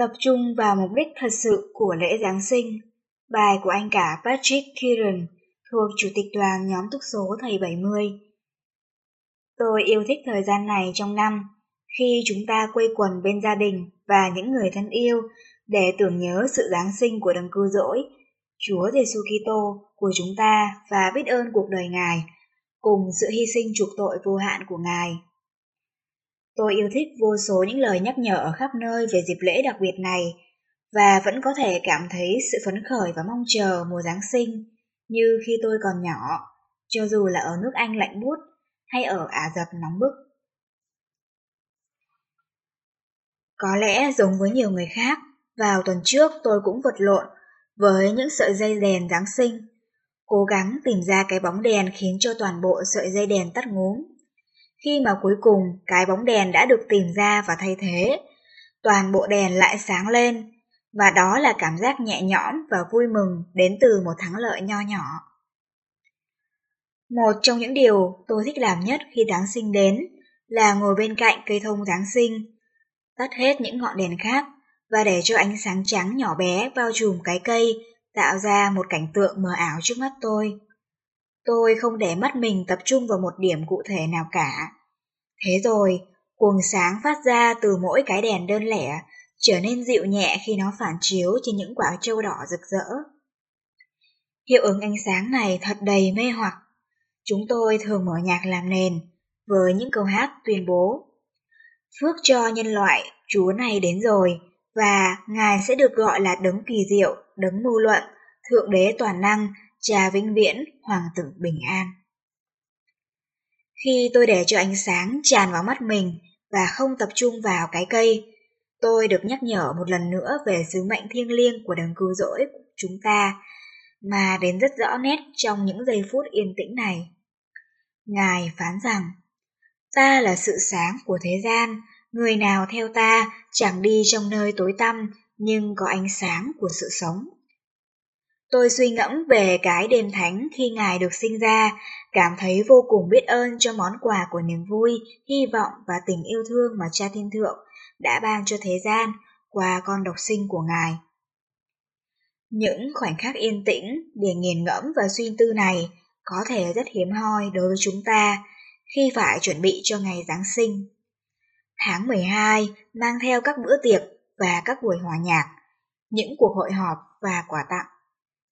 Tập trung vào mục đích thật sự của lễ Giáng sinh. Bài của anh cả Patrick Kieran thuộc Chủ tịch đoàn nhóm túc số thầy 70. Tôi yêu thích thời gian này trong năm, khi chúng ta quây quần bên gia đình và những người thân yêu để tưởng nhớ sự Giáng sinh của đấng cứu rỗi, Chúa Giêsu Kitô của chúng ta và biết ơn cuộc đời Ngài, cùng sự hy sinh chuộc tội vô hạn của Ngài. Tôi yêu thích vô số những lời nhắc nhở ở khắp nơi về dịp lễ đặc biệt này và vẫn có thể cảm thấy sự phấn khởi và mong chờ mùa Giáng sinh như khi tôi còn nhỏ, cho dù là ở nước Anh lạnh buốt hay ở Ả Rập nóng bức. Có lẽ giống với nhiều người khác, vào tuần trước tôi cũng vật lộn với những sợi dây đèn Giáng sinh, cố gắng tìm ra cái bóng đèn khiến cho toàn bộ sợi dây đèn tắt ngúm. Khi mà cuối cùng cái bóng đèn đã được tìm ra và thay thế, toàn bộ đèn lại sáng lên, và đó là cảm giác nhẹ nhõm và vui mừng đến từ một thắng lợi nho nhỏ. Một trong những điều tôi thích làm nhất khi Giáng sinh đến là ngồi bên cạnh cây thông Giáng sinh, tắt hết những ngọn đèn khác và để cho ánh sáng trắng nhỏ bé bao trùm cái cây tạo ra một cảnh tượng mờ ảo trước mắt tôi. Tôi không để mắt mình tập trung vào một điểm cụ thể nào cả. Thế rồi, cuồng sáng phát ra từ mỗi cái đèn đơn lẻ trở nên dịu nhẹ khi nó phản chiếu trên những quả trâu đỏ rực rỡ. Hiệu ứng ánh sáng này thật đầy mê hoặc. Chúng tôi thường mở nhạc làm nền với những câu hát tuyên bố Phước cho nhân loại, Chúa này đến rồi, và Ngài sẽ được gọi là đấng kỳ diệu, đấng mưu luận, thượng đế toàn năng, cha vĩnh viễn, hoàng tử bình an. Khi tôi để cho ánh sáng tràn vào mắt mình và không tập trung vào cái cây, tôi được nhắc nhở một lần nữa về sứ mệnh thiêng liêng của đấng cứu rỗi của chúng ta, mà đến rất rõ nét trong những giây phút yên tĩnh này. Ngài phán rằng, ta là sự sáng của thế gian, người nào theo ta chẳng đi trong nơi tối tăm nhưng có ánh sáng của sự sống. Tôi suy ngẫm về cái đêm thánh khi Ngài được sinh ra, cảm thấy vô cùng biết ơn cho món quà của niềm vui, hy vọng và tình yêu thương mà Cha Thiên Thượng đã ban cho thế gian qua con độc sinh của Ngài. Những khoảnh khắc yên tĩnh để nghiền ngẫm và suy tư này có thể rất hiếm hoi đối với chúng ta khi phải chuẩn bị cho ngày Giáng sinh. Tháng 12 mang theo các bữa tiệc và các buổi hòa nhạc, những cuộc hội họp và quà tặng.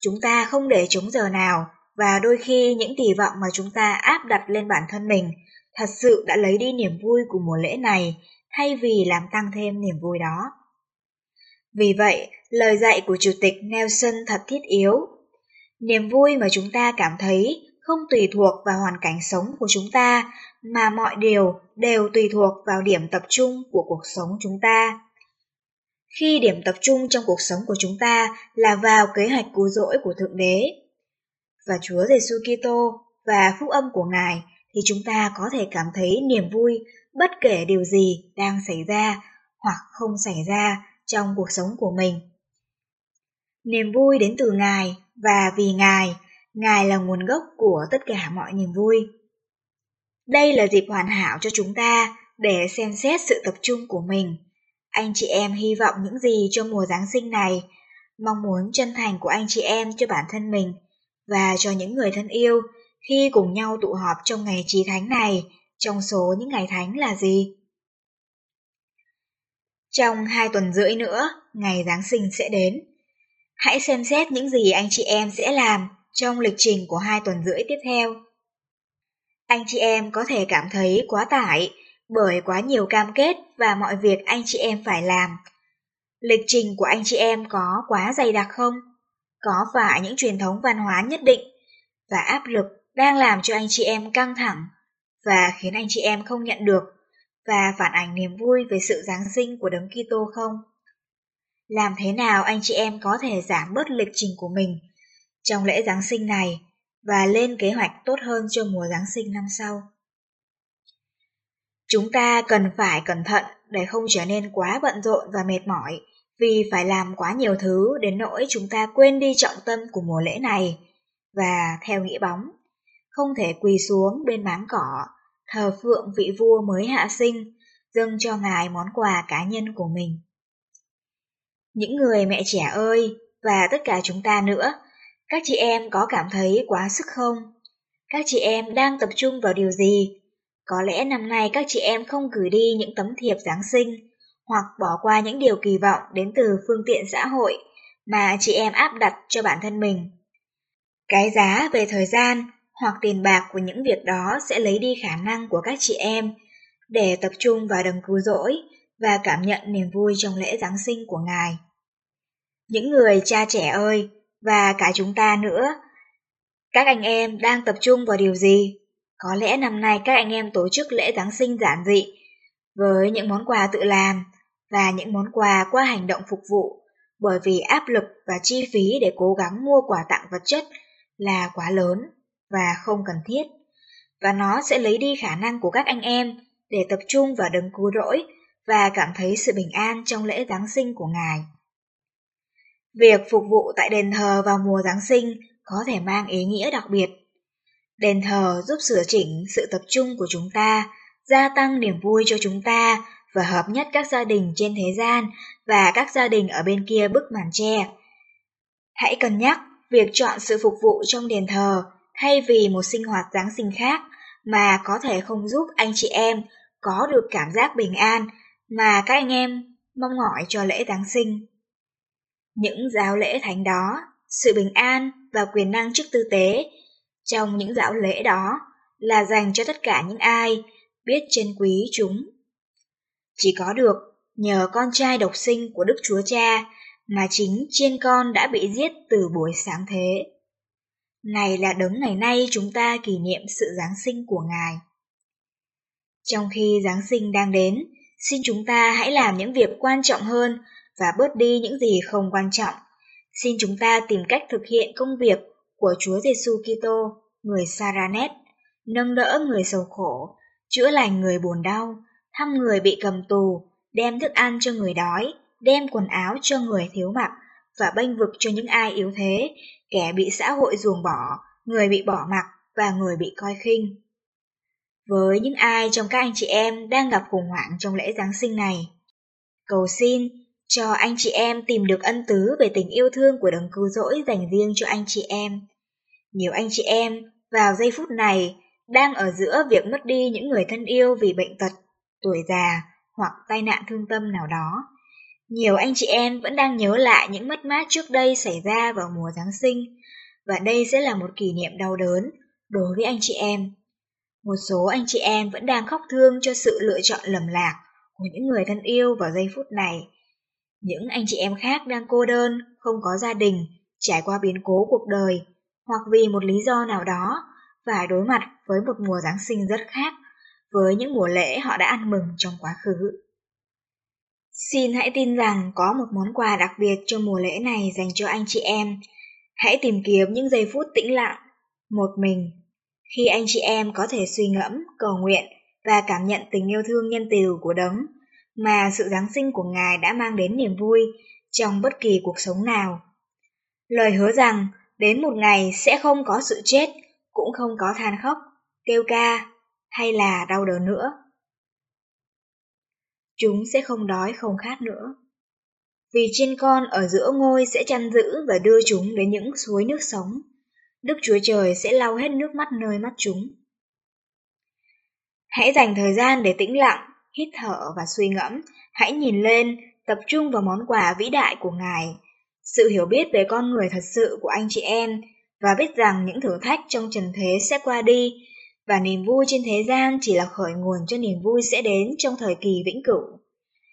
Chúng ta không để trống giờ nào và đôi khi những kỳ vọng mà chúng ta áp đặt lên bản thân mình thật sự đã lấy đi niềm vui của mùa lễ này thay vì làm tăng thêm niềm vui đó. Vì vậy, lời dạy của Chủ tịch Nelson thật thiết yếu. Niềm vui mà chúng ta cảm thấy không tùy thuộc vào hoàn cảnh sống của chúng ta, mà mọi điều đều tùy thuộc vào điểm tập trung của cuộc sống chúng ta. Khi điểm tập trung trong cuộc sống của chúng ta là vào kế hoạch cứu rỗi của Thượng Đế và Chúa Giêsu Kitô và phúc âm của Ngài thì chúng ta có thể cảm thấy niềm vui bất kể điều gì đang xảy ra hoặc không xảy ra trong cuộc sống của mình. Niềm vui đến từ Ngài và vì Ngài, Ngài là nguồn gốc của tất cả mọi niềm vui. Đây là dịp hoàn hảo cho chúng ta để xem xét sự tập trung của mình. Anh chị em hy vọng những gì cho mùa Giáng sinh này, mong muốn chân thành của anh chị em cho bản thân mình và cho những người thân yêu khi cùng nhau tụ họp trong ngày trí thánh này, trong số những ngày thánh là gì? Trong hai tuần rưỡi nữa, ngày Giáng sinh sẽ đến. Hãy xem xét những gì anh chị em sẽ làm trong lịch trình của hai tuần rưỡi tiếp theo. Anh chị em có thể cảm thấy quá tải bởi quá nhiều cam kết và mọi việc anh chị em phải làm. Lịch trình của anh chị em có quá dày đặc không? Có phải những truyền thống văn hóa nhất định và áp lực đang làm cho anh chị em căng thẳng và khiến anh chị em không nhận được và phản ảnh niềm vui về sự Giáng sinh của Đấng Kitô không? Làm thế nào anh chị em có thể giảm bớt lịch trình của mình trong lễ Giáng sinh này và lên kế hoạch tốt hơn cho mùa Giáng sinh năm sau? Chúng ta cần phải cẩn thận để không trở nên quá bận rộn và mệt mỏi vì phải làm quá nhiều thứ đến nỗi chúng ta quên đi trọng tâm của mùa lễ này và theo nghĩa bóng, không thể quỳ xuống bên máng cỏ, thờ phượng vị vua mới hạ sinh, dâng cho ngài món quà cá nhân của mình. Những người mẹ trẻ ơi, và tất cả chúng ta nữa, các chị em có cảm thấy quá sức không? Các chị em đang tập trung vào điều gì? Có lẽ năm nay các chị em không gửi đi những tấm thiệp Giáng sinh, hoặc bỏ qua những điều kỳ vọng đến từ phương tiện xã hội mà chị em áp đặt cho bản thân mình. Cái giá về thời gian hoặc tiền bạc của những việc đó sẽ lấy đi khả năng của các chị em để tập trung vào đấng cứu rỗi và cảm nhận niềm vui trong lễ Giáng sinh của Ngài. Những người cha trẻ ơi, và cả chúng ta nữa, các anh em đang tập trung vào điều gì? Có lẽ năm nay các anh em tổ chức lễ Giáng sinh giản dị, với những món quà tự làm và những món quà qua hành động phục vụ, bởi vì áp lực và chi phí để cố gắng mua quà tặng vật chất là quá lớn và không cần thiết. Và nó sẽ lấy đi khả năng của các anh em để tập trung vào đấng cứu rỗi và cảm thấy sự bình an trong lễ Giáng sinh của Ngài. Việc phục vụ tại đền thờ vào mùa Giáng sinh có thể mang ý nghĩa đặc biệt. Đền thờ giúp sửa chỉnh sự tập trung của chúng ta, gia tăng niềm vui cho chúng ta và hợp nhất các gia đình trên thế gian và các gia đình ở bên kia bức màn tre. Hãy cân nhắc việc chọn sự phục vụ trong đền thờ thay vì một sinh hoạt Giáng sinh khác mà có thể không giúp anh chị em có được cảm giác bình an mà các anh em mong mỏi cho lễ Giáng sinh. Những giáo lễ thánh đó, sự bình an và quyền năng chức tư tế trong những dạo lễ đó là dành cho tất cả những ai biết trân quý chúng. Chỉ có được nhờ con trai độc sinh của Đức Chúa Cha mà chính chiên con đã bị giết từ buổi sáng thế. Này là đấng ngày nay chúng ta kỷ niệm sự Giáng sinh của Ngài. Trong khi Giáng sinh đang đến, xin chúng ta hãy làm những việc quan trọng hơn và bớt đi những gì không quan trọng. Xin chúng ta tìm cách thực hiện công việc của Chúa Giêsu Kitô, người Saranet, nâng đỡ người sầu khổ, chữa lành người buồn đau, thăm người bị cầm tù, đem thức ăn cho người đói, đem quần áo cho người thiếu mặc và bênh vực cho những ai yếu thế, kẻ bị xã hội ruồng bỏ, người bị bỏ mặc và người bị coi khinh. Với những ai trong các anh chị em đang gặp khủng hoảng trong lễ Giáng sinh này, cầu xin cho anh chị em tìm được ân tứ về tình yêu thương của đấng cứu rỗi dành riêng cho anh chị em. Nhiều anh chị em vào giây phút này đang ở giữa việc mất đi những người thân yêu vì bệnh tật, tuổi già hoặc tai nạn thương tâm nào đó. Nhiều anh chị em vẫn đang nhớ lại những mất mát trước đây xảy ra vào mùa Giáng sinh, và đây sẽ là một kỷ niệm đau đớn đối với anh chị em. Một số anh chị em vẫn đang khóc thương cho sự lựa chọn lầm lạc của những người thân yêu vào giây phút này. Những anh chị em khác đang cô đơn, không có gia đình, trải qua biến cố cuộc đời, hoặc vì một lý do nào đó, phải đối mặt với một mùa Giáng sinh rất khác với những mùa lễ họ đã ăn mừng trong quá khứ. Xin hãy tin rằng có một món quà đặc biệt cho mùa lễ này dành cho anh chị em. Hãy tìm kiếm những giây phút tĩnh lặng, một mình, khi anh chị em có thể suy ngẫm, cầu nguyện và cảm nhận tình yêu thương nhân từ của đấng mà sự Giáng sinh của Ngài đã mang đến niềm vui trong bất kỳ cuộc sống nào. Lời hứa rằng đến một ngày sẽ không có sự chết, cũng không có than khóc, kêu ca hay là đau đớn nữa. Chúng sẽ không đói không khát nữa. Vì trên con ở giữa ngôi sẽ chăn giữ và đưa chúng đến những suối nước sống. Đức Chúa Trời sẽ lau hết nước mắt nơi mắt chúng. Hãy dành thời gian để tĩnh lặng, hít thở và suy ngẫm. Hãy nhìn lên, tập trung vào món quà vĩ đại của Ngài. Sự hiểu biết về con người thật sự của anh chị em và biết rằng những thử thách trong trần thế sẽ qua đi và niềm vui trên thế gian chỉ là khởi nguồn cho niềm vui sẽ đến trong thời kỳ vĩnh cửu.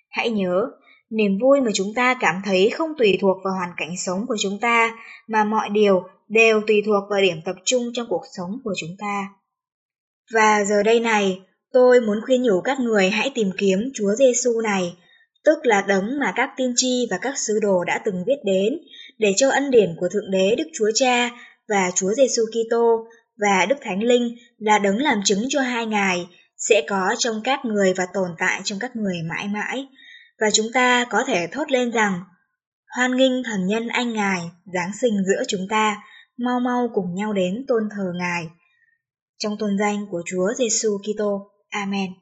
Hãy nhớ, niềm vui mà chúng ta cảm thấy không tùy thuộc vào hoàn cảnh sống của chúng ta, mà mọi điều đều tùy thuộc vào điểm tập trung trong cuộc sống của chúng ta. Và giờ đây này, tôi muốn khuyên nhủ các người hãy tìm kiếm Chúa Giêsu này, tức là đấng mà các tiên tri và các sứ đồ đã từng viết đến, để cho ân điển của Thượng Đế Đức Chúa Cha và Chúa Giêsu Kitô và Đức Thánh Linh là đấng làm chứng cho hai ngài sẽ có trong các người và tồn tại trong các người mãi mãi. Và chúng ta có thể thốt lên rằng, hoan nghênh thần nhân anh ngài, Giáng sinh giữa chúng ta, mau mau cùng nhau đến tôn thờ ngài. Trong tôn danh của Chúa Giêsu Kitô. Amen.